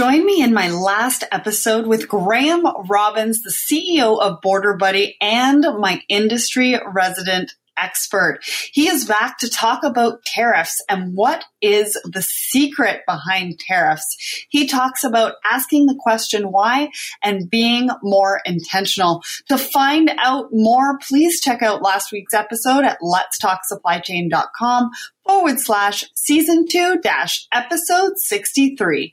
Join me in my last episode with Graham Robbins, the CEO of Border Buddy and my industry resident expert. He is back to talk about tariffs and what is the secret behind tariffs. He talks about asking the question why and being more intentional. To find out more, please check out last week's episode at letstalksupplychain.com forward slash season two dash episode 63.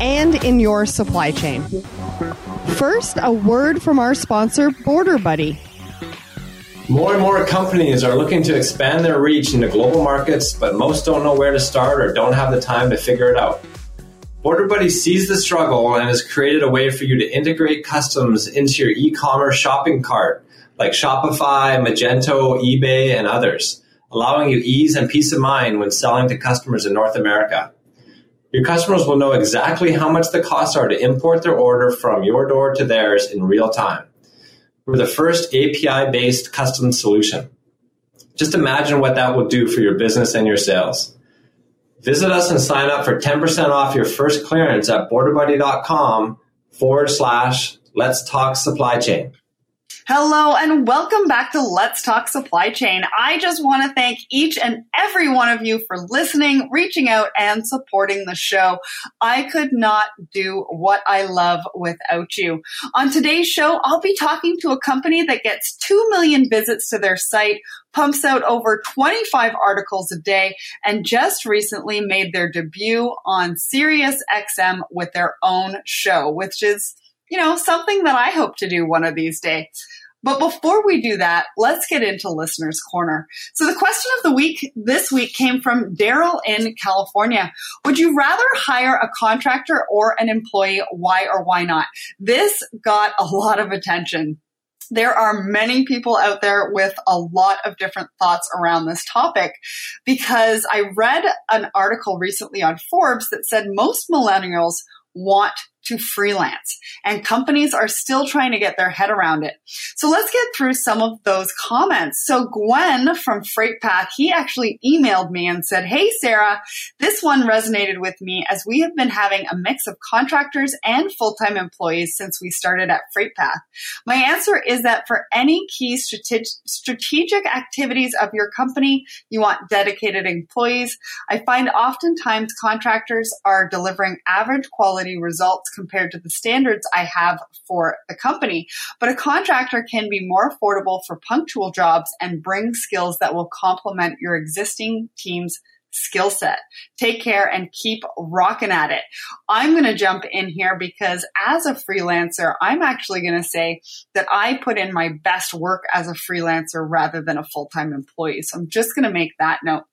and in your supply chain. First, a word from our sponsor, Border Buddy. More and more companies are looking to expand their reach into global markets, but most don't know where to start or don't have the time to figure it out. Border Buddy sees the struggle and has created a way for you to integrate customs into your e commerce shopping cart, like Shopify, Magento, eBay, and others, allowing you ease and peace of mind when selling to customers in North America. Your customers will know exactly how much the costs are to import their order from your door to theirs in real time. We're the first API based custom solution. Just imagine what that will do for your business and your sales. Visit us and sign up for 10% off your first clearance at borderbuddy.com forward slash let's talk supply chain. Hello and welcome back to Let's Talk Supply Chain. I just want to thank each and every one of you for listening, reaching out, and supporting the show. I could not do what I love without you. On today's show, I'll be talking to a company that gets 2 million visits to their site, pumps out over 25 articles a day, and just recently made their debut on Sirius XM with their own show, which is you know, something that I hope to do one of these days. But before we do that, let's get into listeners corner. So the question of the week this week came from Daryl in California. Would you rather hire a contractor or an employee? Why or why not? This got a lot of attention. There are many people out there with a lot of different thoughts around this topic because I read an article recently on Forbes that said most millennials want to freelance. And companies are still trying to get their head around it. So let's get through some of those comments. So Gwen from FreightPath, he actually emailed me and said, Hey, Sarah, this one resonated with me as we have been having a mix of contractors and full-time employees since we started at FreightPath. My answer is that for any key strategic activities of your company, you want dedicated employees. I find oftentimes contractors are delivering average quality results compared to the standards I have for the company. But a contractor can be more affordable for punctual jobs and bring skills that will complement your existing team's skill set. Take care and keep rocking at it. I'm going to jump in here because as a freelancer, I'm actually going to say that I put in my best work as a freelancer rather than a full-time employee. So I'm just going to make that note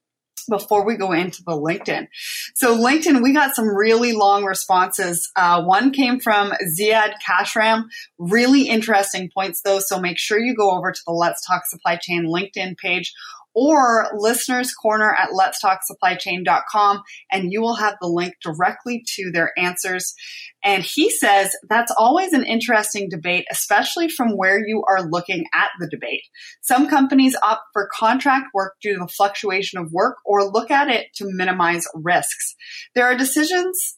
before we go into the LinkedIn. So LinkedIn, we got some really long responses. Uh, one came from Ziad Kashram. Really interesting points though. So make sure you go over to the Let's Talk Supply Chain LinkedIn page or listeners corner at letstalksupplychain.com and you will have the link directly to their answers. And he says that's always an interesting debate, especially from where you are looking at the debate. Some companies opt for contract work due to the fluctuation of work or look at it to minimize risks. There are decisions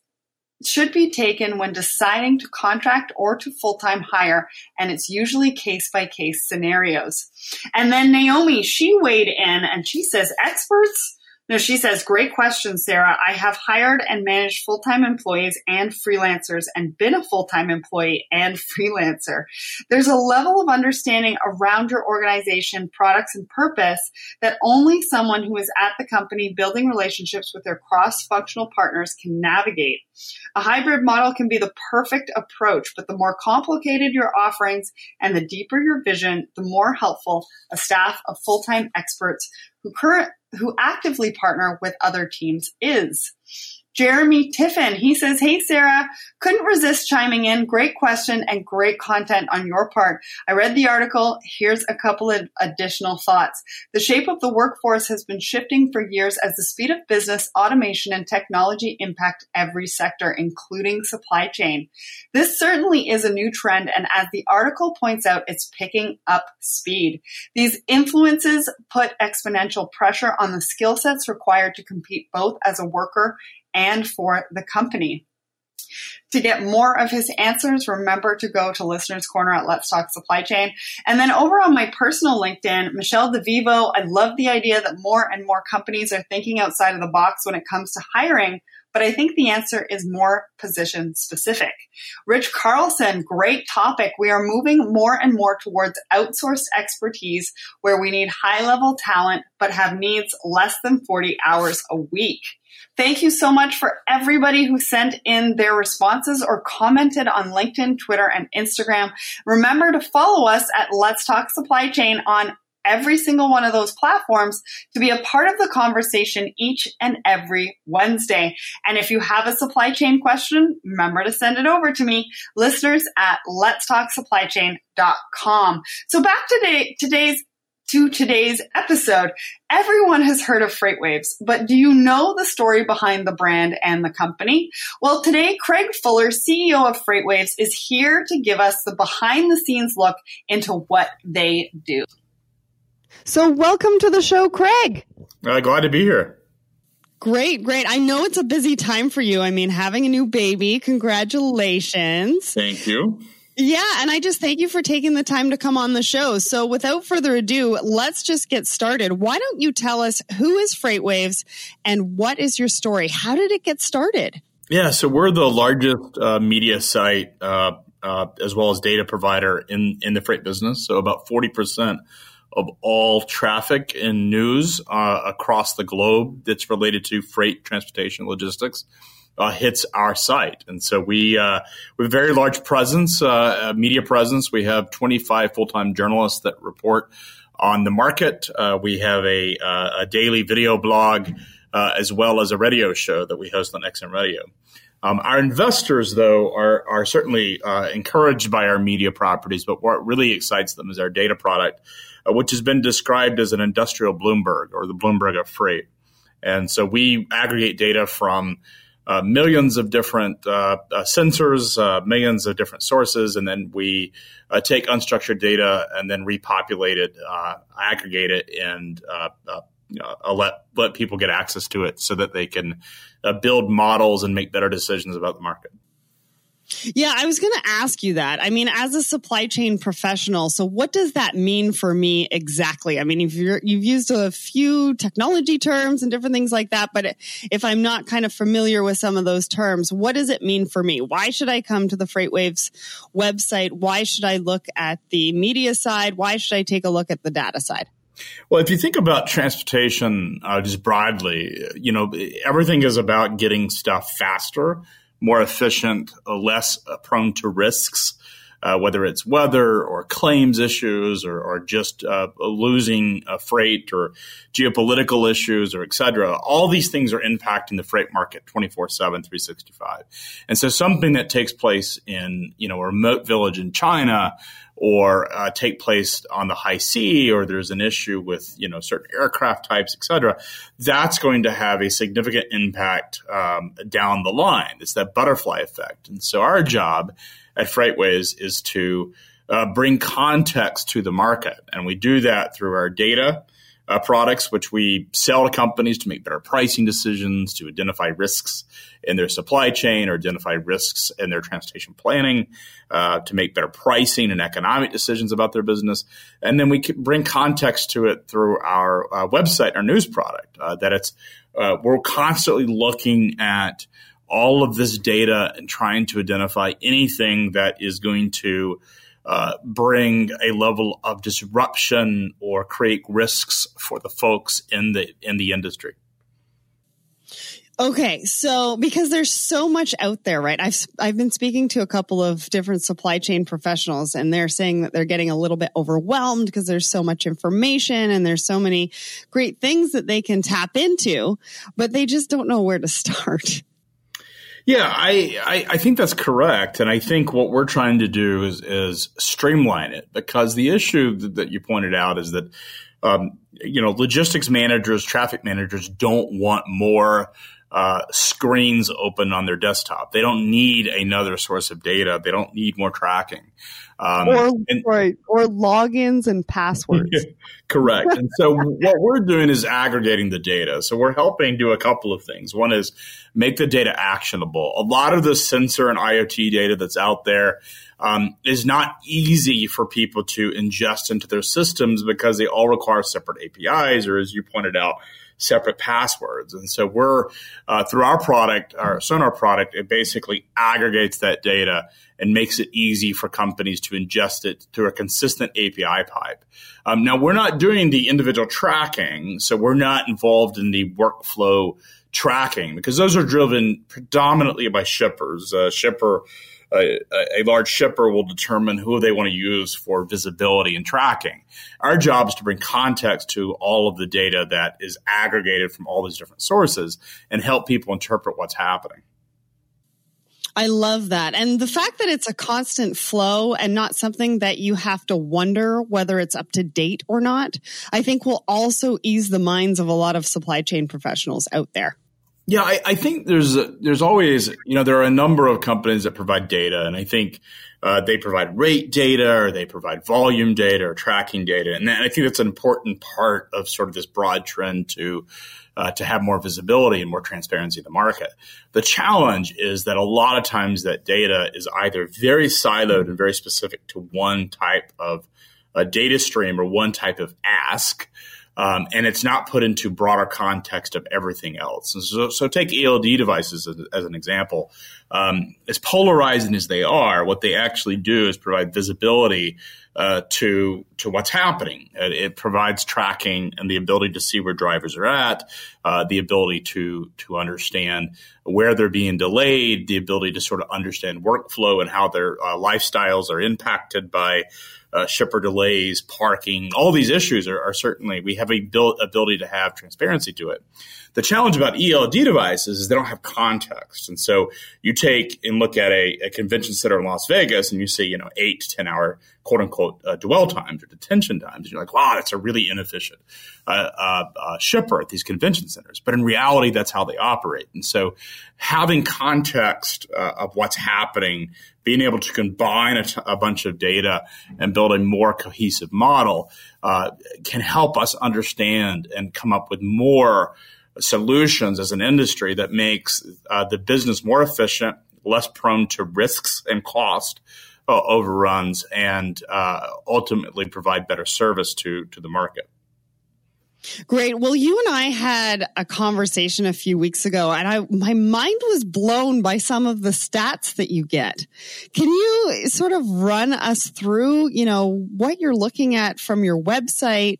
should be taken when deciding to contract or to full time hire, and it's usually case by case scenarios. And then Naomi, she weighed in and she says experts no, she says, great question, Sarah. I have hired and managed full time employees and freelancers and been a full time employee and freelancer. There's a level of understanding around your organization, products, and purpose that only someone who is at the company building relationships with their cross functional partners can navigate. A hybrid model can be the perfect approach, but the more complicated your offerings and the deeper your vision, the more helpful a staff of full time experts who current who actively partner with other teams is. Jeremy Tiffin, he says, Hey, Sarah, couldn't resist chiming in. Great question and great content on your part. I read the article. Here's a couple of additional thoughts. The shape of the workforce has been shifting for years as the speed of business, automation, and technology impact every sector, including supply chain. This certainly is a new trend, and as the article points out, it's picking up speed. These influences put exponential pressure on the skill sets required to compete both as a worker and for the company. To get more of his answers, remember to go to Listener's Corner at Let's Talk Supply Chain. And then over on my personal LinkedIn, Michelle DeVivo, I love the idea that more and more companies are thinking outside of the box when it comes to hiring, but I think the answer is more position specific. Rich Carlson, great topic. We are moving more and more towards outsourced expertise where we need high level talent, but have needs less than 40 hours a week. Thank you so much for everybody who sent in their responses or commented on LinkedIn, Twitter, and Instagram. Remember to follow us at Let's Talk Supply Chain on every single one of those platforms to be a part of the conversation each and every Wednesday. And if you have a supply chain question, remember to send it over to me, listeners at letstalksupplychain.com. So back to today, today's to today's episode. Everyone has heard of FreightWaves, but do you know the story behind the brand and the company? Well, today, Craig Fuller, CEO of FreightWaves, is here to give us the behind the scenes look into what they do. So, welcome to the show, Craig. Uh, glad to be here. Great, great. I know it's a busy time for you. I mean, having a new baby, congratulations. Thank you. Yeah, and I just thank you for taking the time to come on the show. So, without further ado, let's just get started. Why don't you tell us who is FreightWaves and what is your story? How did it get started? Yeah, so we're the largest uh, media site uh, uh, as well as data provider in in the freight business. So, about forty percent of all traffic and news uh, across the globe that's related to freight, transportation, logistics uh, hits our site. And so we, uh, we have a very large presence, uh, media presence. We have 25 full time journalists that report on the market. Uh, we have a, uh, a, daily video blog as well as a radio show that we host on XM Radio. Um, our investors, though, are, are certainly encouraged by our media properties, but what really excites them is our data product, which has been described as an industrial Bloomberg or the Bloomberg of freight. And so we aggregate data from uh, millions of different uh, uh, sensors, uh, millions of different sources, and then we uh, take unstructured data and then repopulate it, uh, aggregate it, and let let people get access to it so that they can build models and make better decisions about the market. Yeah, I was going to ask you that. I mean, as a supply chain professional, so what does that mean for me exactly? I mean, if you're, you've used a few technology terms and different things like that, but if I'm not kind of familiar with some of those terms, what does it mean for me? Why should I come to the FreightWaves website? Why should I look at the media side? Why should I take a look at the data side? Well, if you think about transportation uh, just broadly, you know, everything is about getting stuff faster more efficient, uh, less prone to risks, uh, whether it's weather or claims issues or, or just uh, losing a freight or geopolitical issues or et cetera. All these things are impacting the freight market 24 7, 365. And so something that takes place in, you know, a remote village in China or uh, take place on the high sea or there's an issue with you know certain aircraft types et cetera that's going to have a significant impact um, down the line it's that butterfly effect and so our job at FreightWaves is to uh, bring context to the market and we do that through our data uh, products, which we sell to companies to make better pricing decisions, to identify risks in their supply chain or identify risks in their transportation planning, uh, to make better pricing and economic decisions about their business. And then we bring context to it through our uh, website, our news product, uh, that it's, uh, we're constantly looking at all of this data and trying to identify anything that is going to uh, bring a level of disruption or create risks for the folks in the in the industry. Okay, so because there's so much out there, right? I've I've been speaking to a couple of different supply chain professionals and they're saying that they're getting a little bit overwhelmed because there's so much information and there's so many great things that they can tap into, but they just don't know where to start. Yeah, I, I, I, think that's correct. And I think what we're trying to do is, is streamline it because the issue that, you pointed out is that, um, you know, logistics managers, traffic managers don't want more uh, screens open on their desktop. They don't need another source of data. They don't need more tracking. Um, or, and, right, or logins and passwords. correct. and so what we're doing is aggregating the data. So we're helping do a couple of things. One is make the data actionable. A lot of the sensor and IoT data that's out there um, is not easy for people to ingest into their systems because they all require separate APIs, or as you pointed out, separate passwords. And so we're uh, through our product, our Sonar product, it basically aggregates that data and makes it easy for companies to ingest it through a consistent API pipe. Um, now we're not doing the individual tracking, so we're not involved in the workflow tracking because those are driven predominantly by shippers. Uh, shipper a, a, large shipper will determine who they want to use for visibility and tracking. Our job is to bring context to all of the data that is aggregated from all these different sources and help people interpret what's happening. I love that. And the fact that it's a constant flow and not something that you have to wonder whether it's up to date or not, I think will also ease the minds of a lot of supply chain professionals out there. Yeah, I, I, think there's there's always you know there are a number of companies that provide data, and I think uh, they provide rate data or they provide volume data or tracking data, and I think that's an important part of sort of this broad trend to uh, to have more visibility and more transparency in the market. The challenge is that a lot of times that data is either very siloed and very specific to one type of a data stream or one type of ask. Um, and it's not put into broader context of everything else. So, so, take ELD devices as, as an example. Um, as polarizing as they are, what they actually do is provide visibility uh, to to what's happening. It, it, provides tracking and the ability to see where drivers are at, uh, the ability to to understand where they're being delayed, the ability to sort of understand workflow and how their uh, lifestyles are impacted by uh, shipper delays, parking, all these issues are, are certainly, we have a built ability to have transparency to it. The challenge about ELD devices is they don't have context. And so you take and look at a, a convention center in Las Vegas and you see, you know, eight to 10 hour quote unquote uh, dwell times or detention times. And you're like, wow, that's a really inefficient uh, uh, uh, shipper at these convention centers. But in reality, that's how they operate. And so having context uh, of what's happening, being able to combine a, t- a bunch of data and build a more cohesive model uh, can help us understand and come up with more solutions as an industry that makes uh, the business more efficient, less prone to risks and cost uh, overruns, and uh, ultimately provide better service to to the market. Great. Well, you and I had a conversation a few weeks ago and I, my mind was blown by some of the stats that you get. Can you sort of run us through, you know, what you're looking at from your website,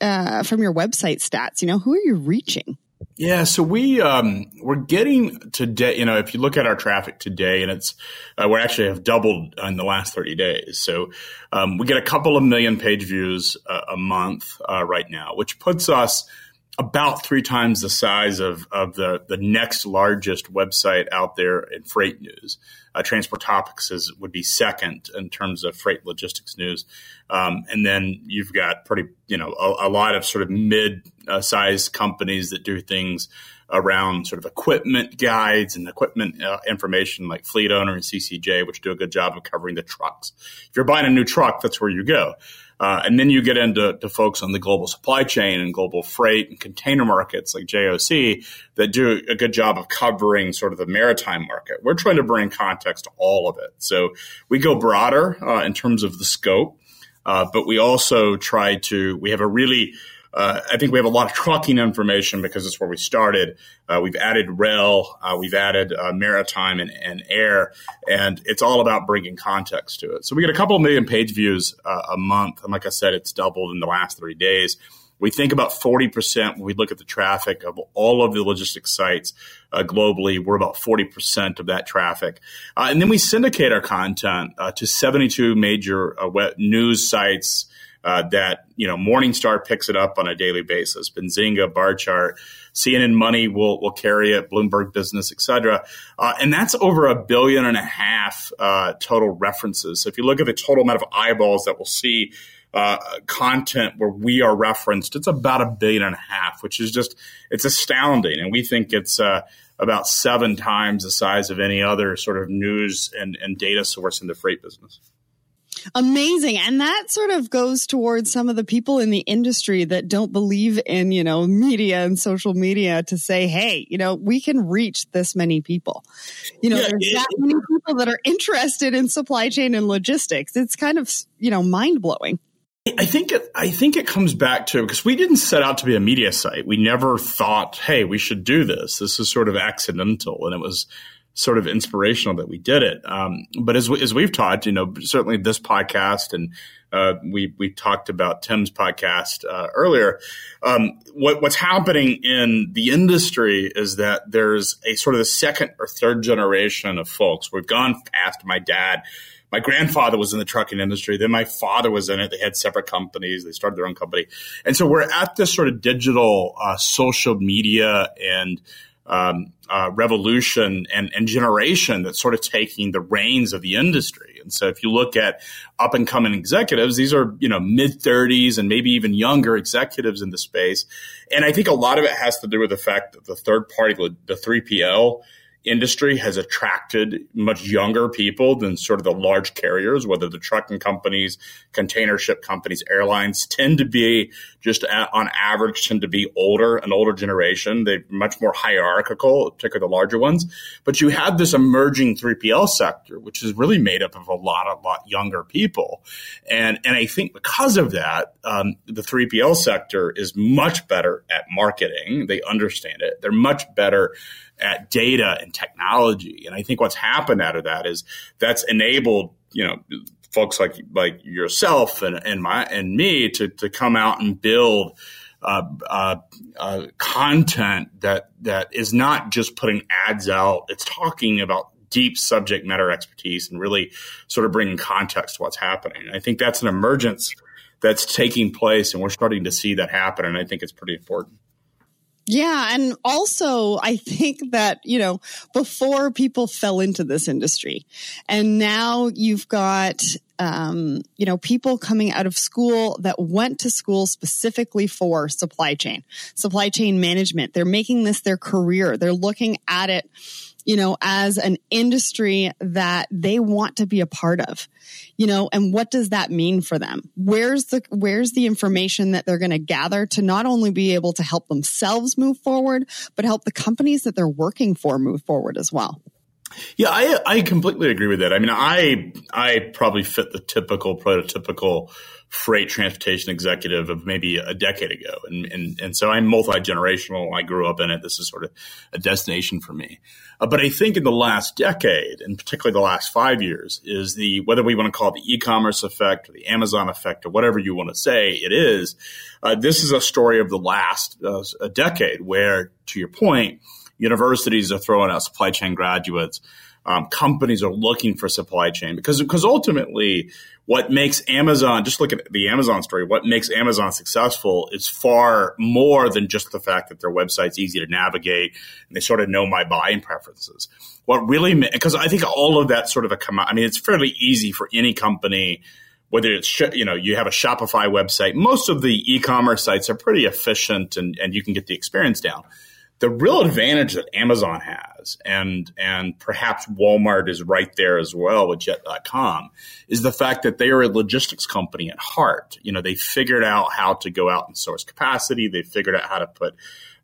uh, from your website stats? You know, who are you reaching? Yeah, so we um, we're getting today. You know, if you look at our traffic today, and it's uh, we actually have doubled in the last thirty days. So um, we get a couple of million page views uh, a month uh, right now, which puts us about three times the size of, of the, the next largest website out there in freight news. Uh, Transport Topics is, would be second in terms of freight logistics news. Um, and then you've got pretty, you know, a, a lot of sort of mid sized companies that do things around sort of equipment guides and equipment uh, information like Fleet Owner and CCJ, which do a good job of covering the trucks. If you're buying a new truck, that's where you go. Uh, and then you get into folks on the global supply chain and global freight and container markets like JOC that do a good job of covering sort of the maritime market. We're trying to bring context to all of it. So we go broader uh, in terms of the scope, uh, but we also try to, we have a really uh, I think we have a lot of trucking information because it's where we started. Uh, we've added rail, uh, we've added uh, maritime and, and, air, and it's all about bringing context to it. So we get a couple million page views uh, a month, and like I said, it's doubled in the last three days. We think about 40% when we look at the traffic of all of the logistics sites uh, globally. We're about 40% of that traffic. Uh, and then we syndicate our content uh, to 72 major uh, news sites uh, that, you know, Morningstar picks it up on a daily basis. Benzinga, Barchart, CNN Money will, will carry it, Bloomberg Business, etc. Uh, and that's over a billion and a half total references. So if you look at the total amount of eyeballs that we'll see uh, content where we are referenced, it's about a billion and a half, which is just it's astounding, and we think it's uh, about seven times the size of any other sort of news and, and data source in the freight business. Amazing. And that sort of goes towards some of the people in the industry that don't believe in, you know, media and social media to say, hey, you know, we can reach this many people. You know, yeah, there's that many people that are interested in supply chain and logistics. It's kind of, you know, mind blowing. I think it, I think it comes back to because we didn't set out to be a media site. We never thought, hey, we should do this. This is sort of accidental, and it was sort of inspirational that we did it. Um, but as we, as we've talked, you know, certainly this podcast, and uh, we we talked about Tim's podcast uh, earlier. Um, what, what's happening in the industry is that there's a sort of the second or third generation of folks. We've gone past my dad my grandfather was in the trucking industry. Then my father was in it. They had separate companies. They started their own company. And so we're at this sort of digital uh, social media and um, uh, revolution and, and, generation that's sort of taking the reins of the industry. And so if you look at up and coming executives, these are, you know, mid 30s and maybe even younger executives in the space. And I think a lot of it has to do with the fact that the third party, the 3PL, industry has attracted much younger people than sort of the large carriers, whether the trucking companies, container ship companies, airlines tend to be just on average tend to be older, an older generation. They're much more hierarchical, particularly the larger ones. But you have this emerging 3PL sector, which is really made up of a lot, a lot younger people. And, and I think because of that, um, the 3PL sector is much better at marketing. They understand it. They're much better at data and technology. And I think what's happened out of that is that's enabled, you know, folks like like yourself and, and my and me to to come out and build uh, uh, uh, content that that is not just putting ads out. It's talking about deep subject matter expertise and really sort of bringing context to what's happening. I think that's an emergence that's taking place, and we're starting to see that happen. And I think it's pretty important. Yeah. And also, I think that, you know, before people fell into this industry, and now you've got, um, you know, people coming out of school that went to school specifically for supply chain, supply chain management. They're making this their career. They're looking at it you know, as an industry that they want to be a part of, you know, and what does that mean for them? Where's the, where's the information that they're going to gather to not only be able to help themselves move forward, but help the companies that they're working for move forward as well? Yeah, I I completely agree with that. I mean, I I probably fit the typical prototypical freight transportation executive of maybe a decade ago. And, and, and so I'm multi generational. I grew up in it. This is sort of a destination for me. Uh, but I think in the last decade, and particularly the last five years, is the whether we want to call it the e commerce effect or the Amazon effect or whatever you want to say it is, uh, this is a story of the last uh, a decade where, to your point, universities are throwing out supply chain graduates. Um, companies are looking for supply chain because because ultimately what makes Amazon just look at the Amazon story what makes Amazon successful is far more than just the fact that their website's easy to navigate and they sort of know my buying preferences. What really because I think all of that sort of a come I mean it's fairly easy for any company whether it's you know you have a Shopify website. Most of the e-commerce sites are pretty efficient and, and you can get the experience down the real advantage that Amazon has, and and perhaps Walmart is right there as well with Jet.com, is the fact that they are a logistics company at heart. You know, they figured out how to go out and source capacity. They figured out how to put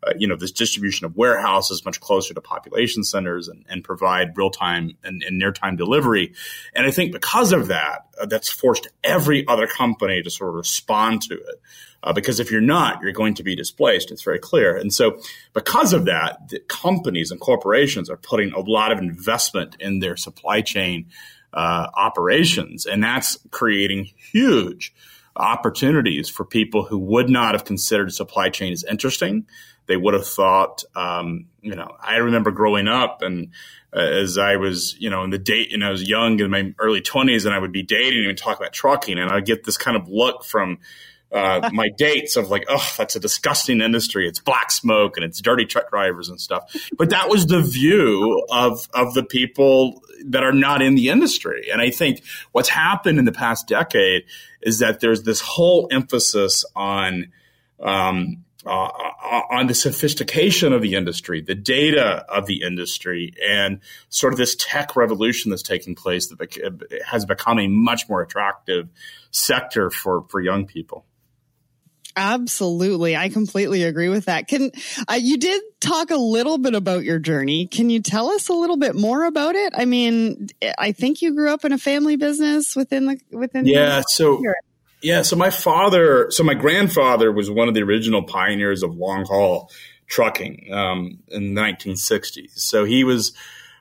uh, you know this distribution of warehouses much closer to population centers and, and provide real time and, and near time delivery. And I think because of that, uh, that's forced every other company to sort of respond to it. Uh, because if you're not, you're going to be displaced. It's very clear. And so, because of that, the companies and corporations are putting a lot of investment in their supply chain uh, operations, and that's creating huge opportunities for people who would not have considered supply chain as interesting. They would have thought, um, you know, I remember growing up and uh, as I was, you know, in the date, and I was young in my early 20s, and I would be dating and talk about trucking, and I'd get this kind of look from uh, my dates of like, oh, that's a disgusting industry. It's black smoke and it's dirty truck drivers and stuff. But that was the view of of the people that are not in the industry. And I think what's happened in the past decade is that there's this whole emphasis on um, uh, uh on the sophistication of the industry, the data of the industry, and sort of this tech revolution that's taking place that has become a much more attractive sector for, for young people. Absolutely. I completely agree with that. Can uh, you did talk a little bit about your journey. Can you tell us a little bit more about it? I mean, I think you grew up in a family business within the within Yeah, the so yeah, so my father, so my grandfather was one of the original pioneers of long haul trucking um, in the 1960s. So he was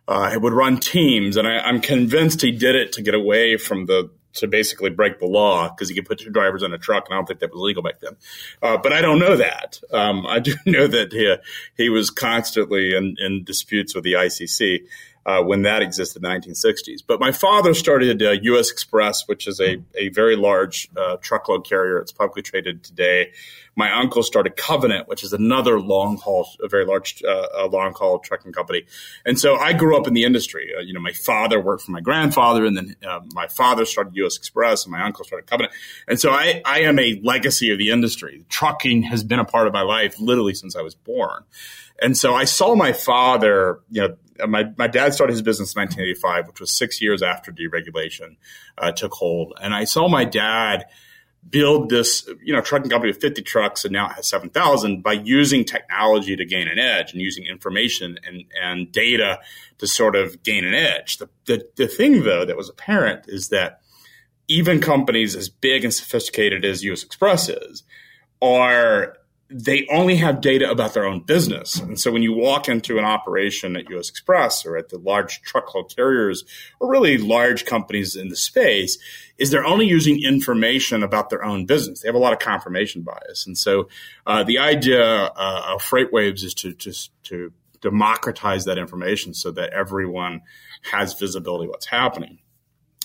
uh, would run teams, and I, am convinced he did it to get away from the to basically break the law because he could put two drivers on a truck, and I don't think that was legal back then. Uh, but I don't know that. Um, I do know that he, he was constantly in, in disputes with the ICC uh, when that existed in the 1960s. But my father started uh, U.S. Express, which is a, a very large uh, truckload carrier. It's publicly traded today. My uncle started Covenant, which is another long haul, a very large uh, long haul trucking company. And so I grew up in the industry. Uh, you know, my father worked for my grandfather, and then uh, my father started U.S. Express, and my uncle started Covenant. And so I, I am a legacy of the industry. Trucking has been a part of my life literally since I was born. And so I saw my father, you know, my, my dad started his business in 1985, which was six years after deregulation uh, took hold. And I saw my dad build this, you know, trucking company with 50 trucks and now it has 7,000 by using technology to gain an edge and using information and, and data to sort of gain an edge. The, the, the thing, though, that was apparent is that even companies as big and sophisticated as US Express is are they only have data about their own business. And so when you walk into an operation at US Express or at the large truckload carriers or really large companies in the space, is they're only using information about their own business. They have a lot of confirmation bias. And so uh, the idea uh, of FreightWaves is to just to democratize that information so that everyone has visibility what's happening.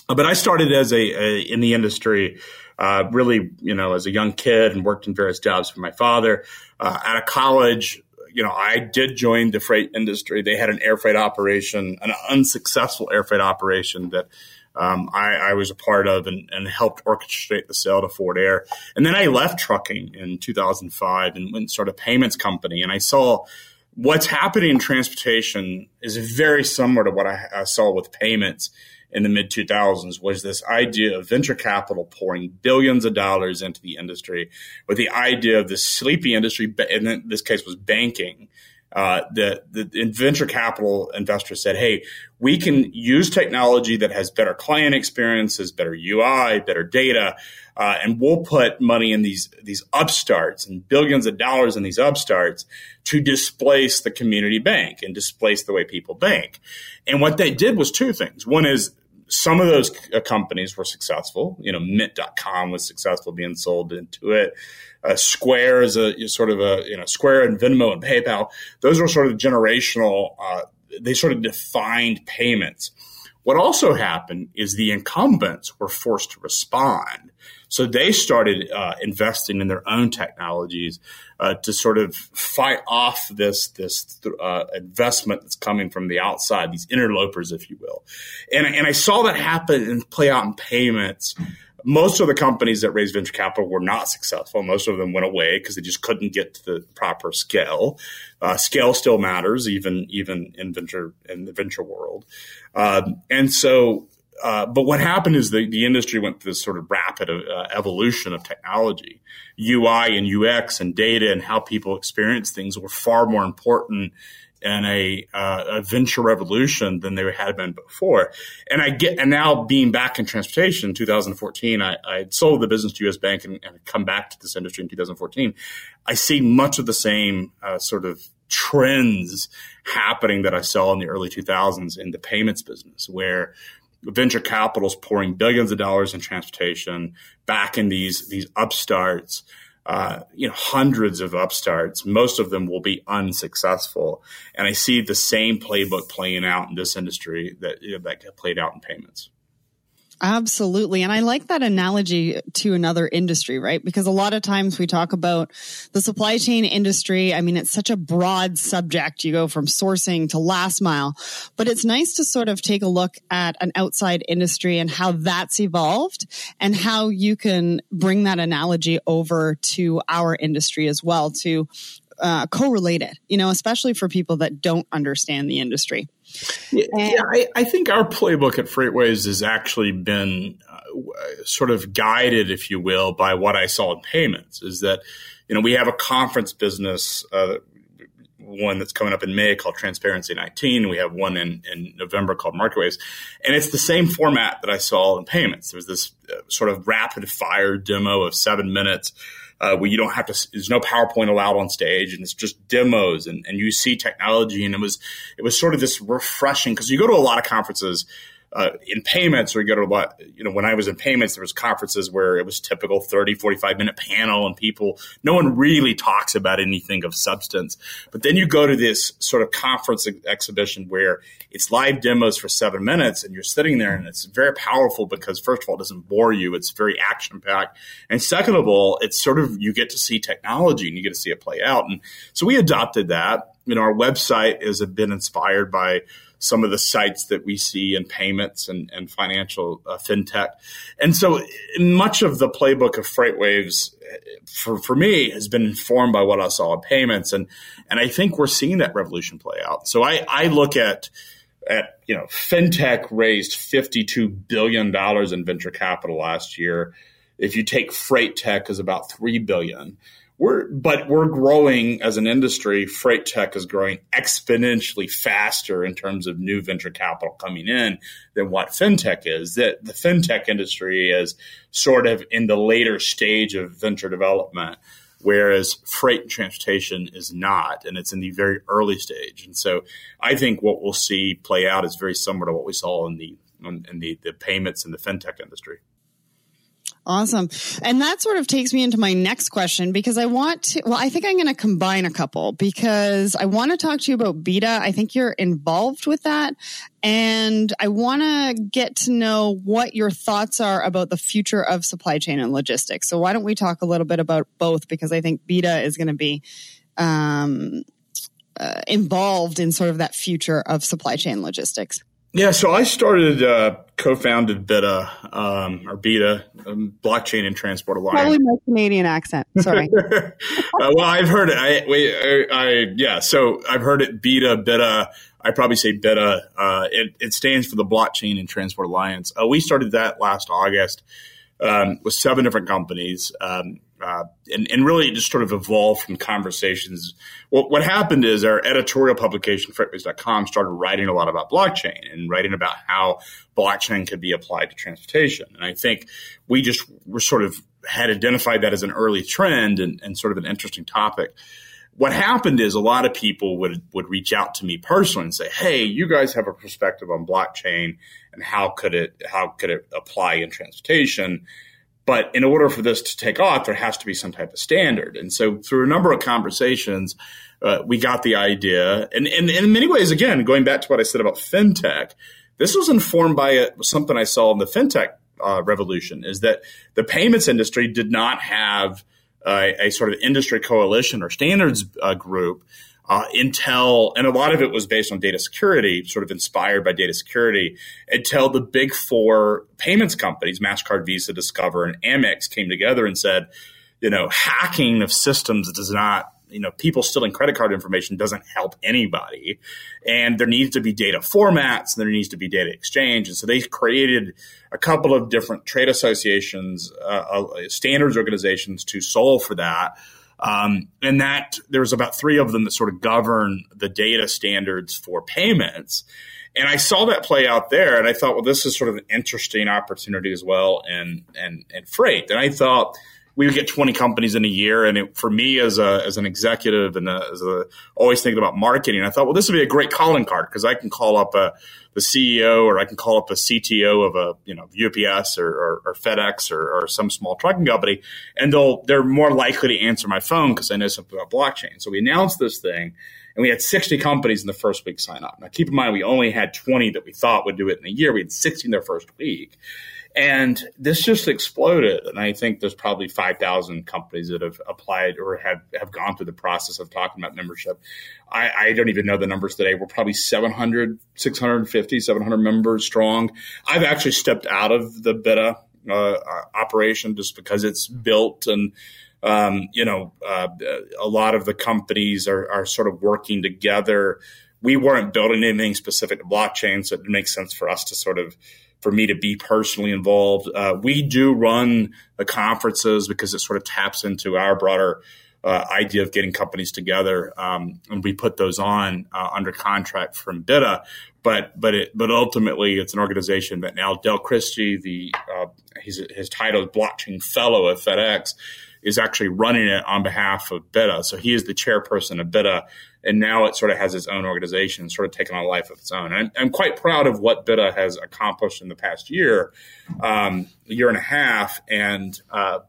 But I started as a, a in the industry uh, really, you know, as a young kid and worked in various jobs for my father. Uh, out of college, you know, I did join the freight industry. They had an air freight operation, an unsuccessful air freight operation that um, I, I, was a part of and, and, helped orchestrate the sale to Forward Air. And then I left trucking in 2005 and went and started a payments company. And I saw what's happening in transportation is very similar to what I, I saw with payments in the mid 2000s was this idea of venture capital pouring billions of dollars into the industry with the idea of this sleepy industry, in this case was banking. Uh, the, the venture capital investors said, "Hey, we can use technology that has better client experiences, better UI, better data, uh, and we'll put money in these these upstarts and billions of dollars in these upstarts to displace the community bank and displace the way people bank." And what they did was two things. One is some of those uh, companies were successful. You know, Mint.com was successful being sold Intuit. Uh, Square is a sort of a you know Square and Venmo and PayPal. Those were sort of generational. Uh, they sort of defined payments. What also happened is the incumbents were forced to respond. So they started uh, investing in their own technologies uh, to sort of fight off this this uh, investment that's coming from the outside, these interlopers, if you will. And, and I saw that happen and play out in payments. Most of the companies that raised venture capital were not successful. Most of them went away because they just couldn't get to the proper scale. Uh, scale still matters, even even in venture in the venture world. Um, and so uh, but what happened is the, the industry went through this sort of rapid uh, evolution of technology. UI and UX and data and how people experience things were far more important in a, uh, a venture revolution than they had been before. And I get, and now being back in transportation in 2014, I, I sold the business to US Bank and, and, come back to this industry in 2014. I see much of the same uh, sort of trends happening that I saw in the early 2000s in the payments business, where venture capital is pouring billions of dollars in transportation back in these these upstarts. Uh, you know, hundreds of upstarts. Most of them will be unsuccessful, and I see the same playbook playing out in this industry that you know, that played out in payments. Absolutely. And I like that analogy to another industry, right? Because a lot of times we talk about the supply chain industry. I mean, it's such a broad subject. You go from sourcing to last mile, but it's nice to sort of take a look at an outside industry and how that's evolved and how you can bring that analogy over to our industry as well to uh, it. you know, especially for people that don't understand the industry. Yeah, yeah I, I, think our playbook at FreightWaves has actually been uh, sort of guided, if you will, by what I saw in payments. Is that you know we have a conference business, uh, one that's coming up in May called Transparency 19. We have one in, in November called MarketWaves, and it's the same format that I saw in payments. There's this uh, sort of rapid fire demo of seven minutes uh, where you don't have to. There's no PowerPoint allowed on stage, and it's just demos, and, and you see technology, and it was it was sort of this refreshing because you go to a lot of conferences uh, in payments or you go to what you know when i was in payments there was conferences where it was typical 30 45 minute panel and people no one really talks about anything of substance. But then you go to this sort of conference ex- exhibition where it's live demos for seven minutes and you're sitting there and it's very powerful because first of all it doesn't bore you it's very action packed and second of all it's sort of you get to see technology and you get to see it play out. And so we adopted that. You know our website has been inspired by some of the sites that we see in payments and, and financial uh, fintech. And so much of the playbook of FreightWaves for, for me has been informed by what I saw in payments. And, and I think we're seeing that revolution play out. So I, I look at, at, you know, fintech raised $52 billion in venture capital last year. If you take freight tech is about 3 billion we're but we're growing as an industry. Freight tech is growing exponentially faster in terms of new venture capital coming in than what fintech is. That the fintech industry is sort of in the later stage of venture development, whereas freight and transportation is not, and it's in the very early stage. And so, I think what we'll see play out is very similar to what we saw in the in the, the payments and the fintech industry. Awesome. And that sort of takes me into my next question because I want to, well, I think I'm going to combine a couple because I want to talk to you about Beta. I think you're involved with that. And I want to get to know what your thoughts are about the future of supply chain and logistics. So why don't we talk a little bit about both because I think Beta is going to be, um, uh, involved in sort of that future of supply chain logistics. Yeah, so I started, uh, co-founded Beta um, or Beta um, Blockchain in Transport Alliance. Probably my Canadian accent. Sorry. uh, well, I've heard it. I, wait, I, I, yeah. So I've heard it. Beta, Beta. I probably say Beta. Uh, it, it, stands for the Blockchain in Transport Alliance. Uh, we started that last August um, with seven different companies. Um, uh, and, and really just sort of evolved from conversations. Well, what happened is our editorial publication, freightwaves.com, started writing a lot about blockchain and writing about how blockchain could be applied to transportation. And I think we just were sort of had identified that as an early trend and, and sort of an interesting topic. What happened is a lot of people would, would reach out to me personally and say, Hey, you guys have a perspective on blockchain and how could it, how could it apply in transportation? But in order for this to take off, there has to be some type of standard. And so through a number of conversations, uh, we got the idea. And, and, and, in many ways, again, going back to what I said about fintech, this was informed by a, something I saw in the fintech uh, revolution is that the payments industry did not have a sort of industry coalition or standards uh, group uh, Intel, and a lot of it was based on data security, sort of inspired by data security, until the big four payments companies, MasterCard, Visa, Discover, and Amex came together and said, you know, hacking of systems does not, you know, people stealing credit card information doesn't help anybody. And there needs to be data formats and there needs to be data exchange. And so they created a couple of different trade associations, uh, uh, standards organizations to solve for that. Um, and that there's about three of them that sort of govern the data standards for payments. And I saw that play out there, and I thought, well, this is sort of an interesting opportunity as well, and and and freight. And I thought we would get 20 companies in a year, and it, for me as a as an executive and a, as a always thinking about marketing, I thought, well, this would be a great calling card because I can call up a the CEO or I can call up the CTO of a you know UPS or, or, or FedEx or, or, some small trucking company, and they'll they're more likely to answer my phone because I know something about blockchain. So we announced this thing, and we had 60 companies in the first week sign up. Now keep in mind we only had 20 that we thought would do it in a year. We had 60 in their first week. And this just exploded. And I think there's probably 5,000 companies that have applied or have, have gone through the process of talking about membership. I, I don't even know the numbers today. We're probably 700, 650, 700 members strong. I've actually stepped out of the beta uh, operation just because it's built and um, you know, uh, a lot of the companies are, are sort of working together. We weren't building anything specific to blockchain, so it makes sense for us to sort of for me to be personally involved. Uh, we do run the conferences because it sort of taps into our broader uh, idea of getting companies together, um, and we put those on uh, under contract from BITA. But but it, but ultimately, it's an organization that now Dale Chrystie, the uh, his, his title is blockchain fellow at FedEx, is actually running it on behalf of BITA. So he is the chairperson of BITA, and now it sort of has its own organization, sort of taken on a life of its own. And I'm, I'm quite proud of what BITA has accomplished in the past year, um, year and a half, and uh,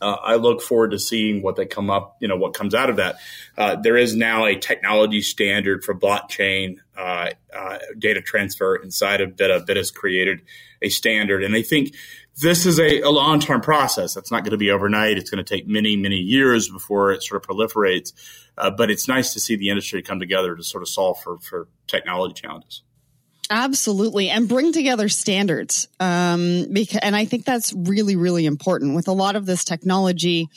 uh, I look forward to seeing what they come up, you know, what comes out of that. Uh, there is now a technology standard for blockchain uh, uh data transfer inside of. BITA has created a standard, and I think this is a, a long term process. It's not going to be overnight. It's going to take many, many years before it sort of proliferates. Uh, but it's nice to see the industry come together to sort of solve for, for technology challenges. Absolutely, and bring together standards. Um, because, and I think that's really, really important with a lot of this technology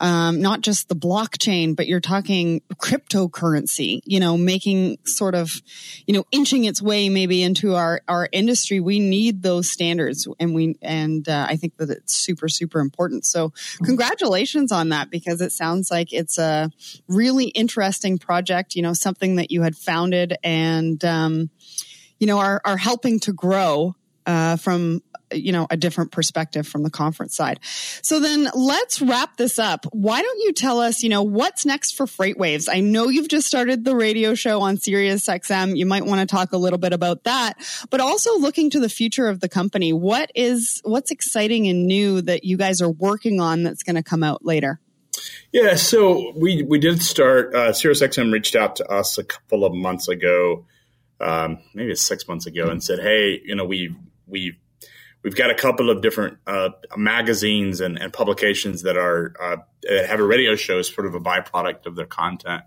um, not just the blockchain, but you're talking cryptocurrency, you know, making sort of, you know, inching its way maybe into our, our industry. We need those standards and we, and uh, I think that it's super, super important. So congratulations on that because it sounds like it's a really interesting project, you know, something that you had founded and, um, you know, are, are helping to grow uh, from you know a different perspective from the conference side. So then let's wrap this up. Why don't you tell us you know what's next for freightwaves i know you've just started the radio show on sirius xm you might want to talk a little bit about that but also looking to the future of the company. What is what's exciting and new that you guys are working on that's going to come out later? Yeah so we we did start uh, sirius xm reached out to us a couple of months ago um, maybe six months ago and said hey you know we we've we've got a couple of different uh, magazines and, and, publications that are uh, that have a radio show as sort of a byproduct of their content.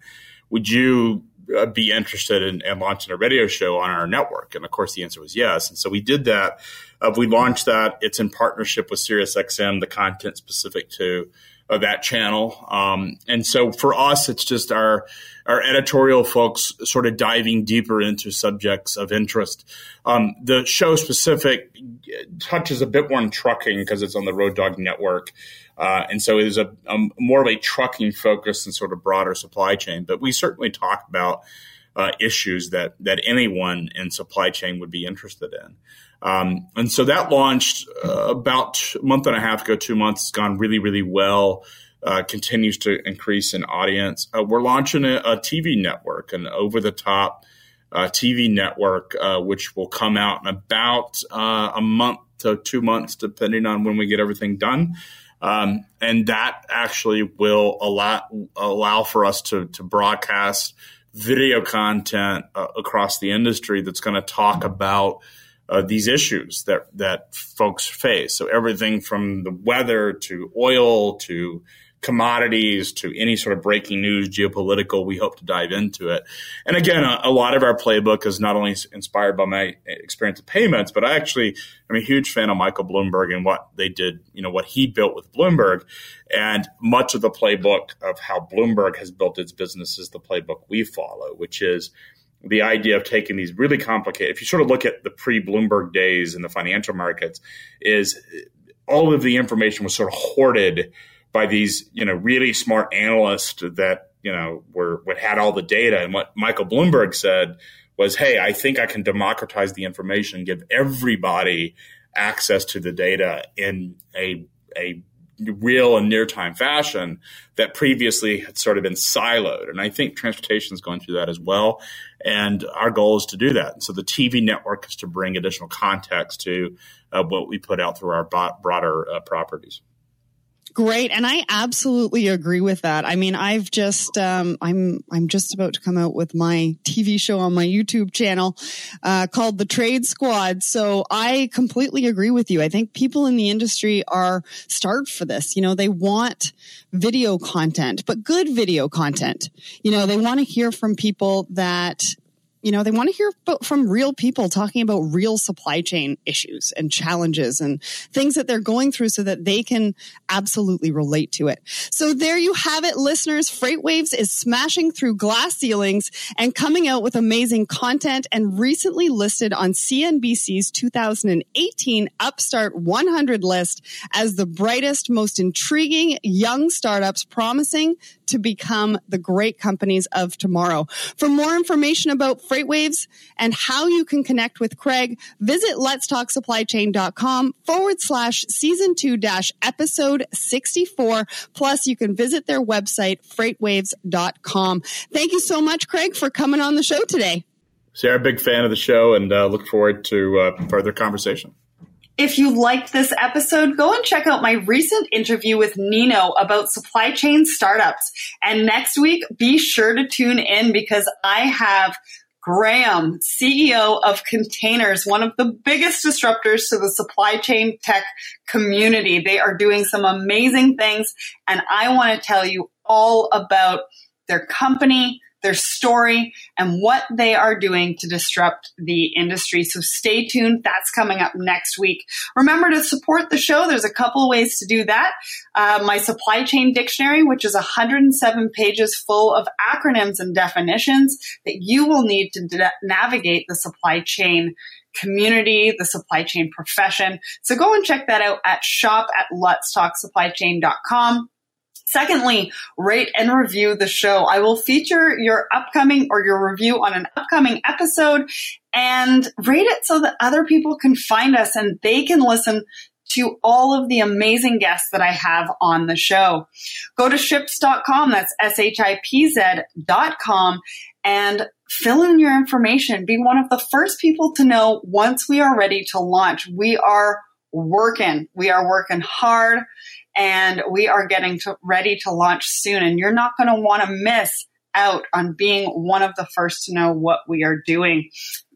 Would you uh, be interested in, in, launching a radio show on our network? And of course, the answer was yes. And so we did that. Uh, we launched that. It's in partnership with SiriusXM, the content specific to of that channel. Um, and so for us, it's just our our editorial folks sort of diving deeper into subjects of interest. Um, the show specific touches a bit more on trucking because it's on the Road Dog Network. Uh, and so it is a, a, more of a trucking focus and sort of broader supply chain. But we certainly talk about uh, issues that that anyone in supply chain would be interested in. Um, and so that launched uh, about a month and a half ago, two months. It's gone really, really well. Uh, continues to increase in audience. Uh, we're launching a, a, TV network, an over the top uh, TV network, uh, which will come out in about uh, a month to two months, depending on when we get everything done. Um, and that actually will allow allow for us to to broadcast video content across the industry that's going to talk about uh, these issues that that folks face. So everything from the weather to oil to commodities to any sort of breaking news, geopolitical, we hope to dive into it. And again, a, a, lot of our playbook is not only inspired by my experience of payments, but I actually I'm a huge fan of Michael Bloomberg and what they did, you know, what he built with Bloomberg. And much of the playbook of how Bloomberg has built its business is the playbook we follow, which is the idea of taking these really complicated, if you sort of look at the pre Bloomberg days in the financial markets, is all of the information was sort of hoarded by these, you know, really smart analysts that, you know, were, what had all the data. And what Michael Bloomberg said was, Hey, I think I can democratize the information, give everybody access to the data in a, a real and near time fashion that previously had sort of been siloed. And I think transportation is going through that as well. And our goal is to do that. so the TV network is to bring additional context to uh, what we put out through our broader uh, properties. Great, and I absolutely agree with that. I mean, I've just um, I'm I'm just about to come out with my TV show on my YouTube channel uh, called The Trade Squad. So I completely agree with you. I think people in the industry are starved for this. You know, they want video content, but good video content. You know, they want to hear from people that you know, they want to hear from real people talking about real supply chain issues and challenges and things that they're going through so that they can absolutely relate to it. So there you have it, listeners. FreightWaves is smashing through glass ceilings and coming out with amazing content and recently listed on CNBC's 2018 Upstart 100 list as the brightest, most intriguing young startups promising to become the great companies of tomorrow. For more information about FreightWaves and how you can connect with Craig, visit letstalksupplychain.com forward slash season two dash episode 64. Plus, you can visit their website, freightwaves.com. Thank you so much, Craig, for coming on the show today. Sarah, big fan of the show and uh, look forward to uh, further conversation. If you liked this episode, go and check out my recent interview with Nino about supply chain startups. And next week, be sure to tune in because I have Graham, CEO of Kontainers, one of the biggest disruptors to the supply chain tech community. They are doing some amazing things, and I want to tell you all about their company, their story, and what they are doing to disrupt the industry. So stay tuned. That's coming up next week. Remember to support the show. There's a couple ways to do that. Uh, my supply chain dictionary, which is 107 pages full of acronyms and definitions that you will need to de- navigate the supply chain community, the supply chain profession. So go and check that out at shop at letstalksupplychain.com. Secondly, rate and review the show. I will feature your upcoming or your review on an upcoming episode and rate it so that other people can find us and they can listen to all of the amazing guests that I have on the show. Go to shipz.com, that's S-H-I-P-Z.com, and fill in your information. Be one of the first people to know once we are ready to launch. We are working. We are working hard and we are getting to, ready to launch soon. And you're not going to want to miss out on being one of the first to know what we are doing.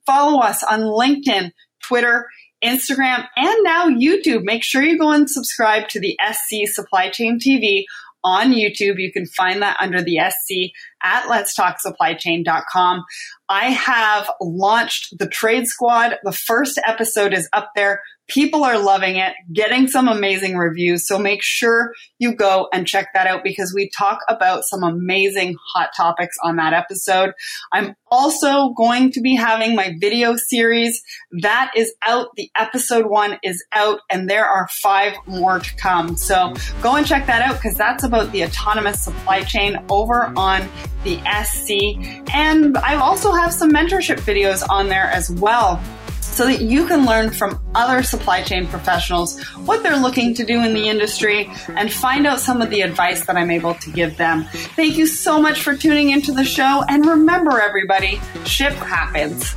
Follow us on LinkedIn, Twitter, Instagram, and now YouTube. Make sure you go and subscribe to the SC Supply Chain TV on YouTube. You can find that under the SC at letstalksupplychain.com. I have launched the Trade Squad. The first episode is up there. People are loving it, getting some amazing reviews. So make sure you go and check that out because we talk about some amazing hot topics on that episode. I'm also going to be having my video series that is out. The episode one is out and there are five more to come. So go and check that out because that's about the autonomous supply chain over on the SC. And I also have some mentorship videos on there as well so that you can learn from other supply chain professionals what they're looking to do in the industry and find out some of the advice that I'm able to give them. Thank you so much for tuning into the show. And remember, everybody, ship happens.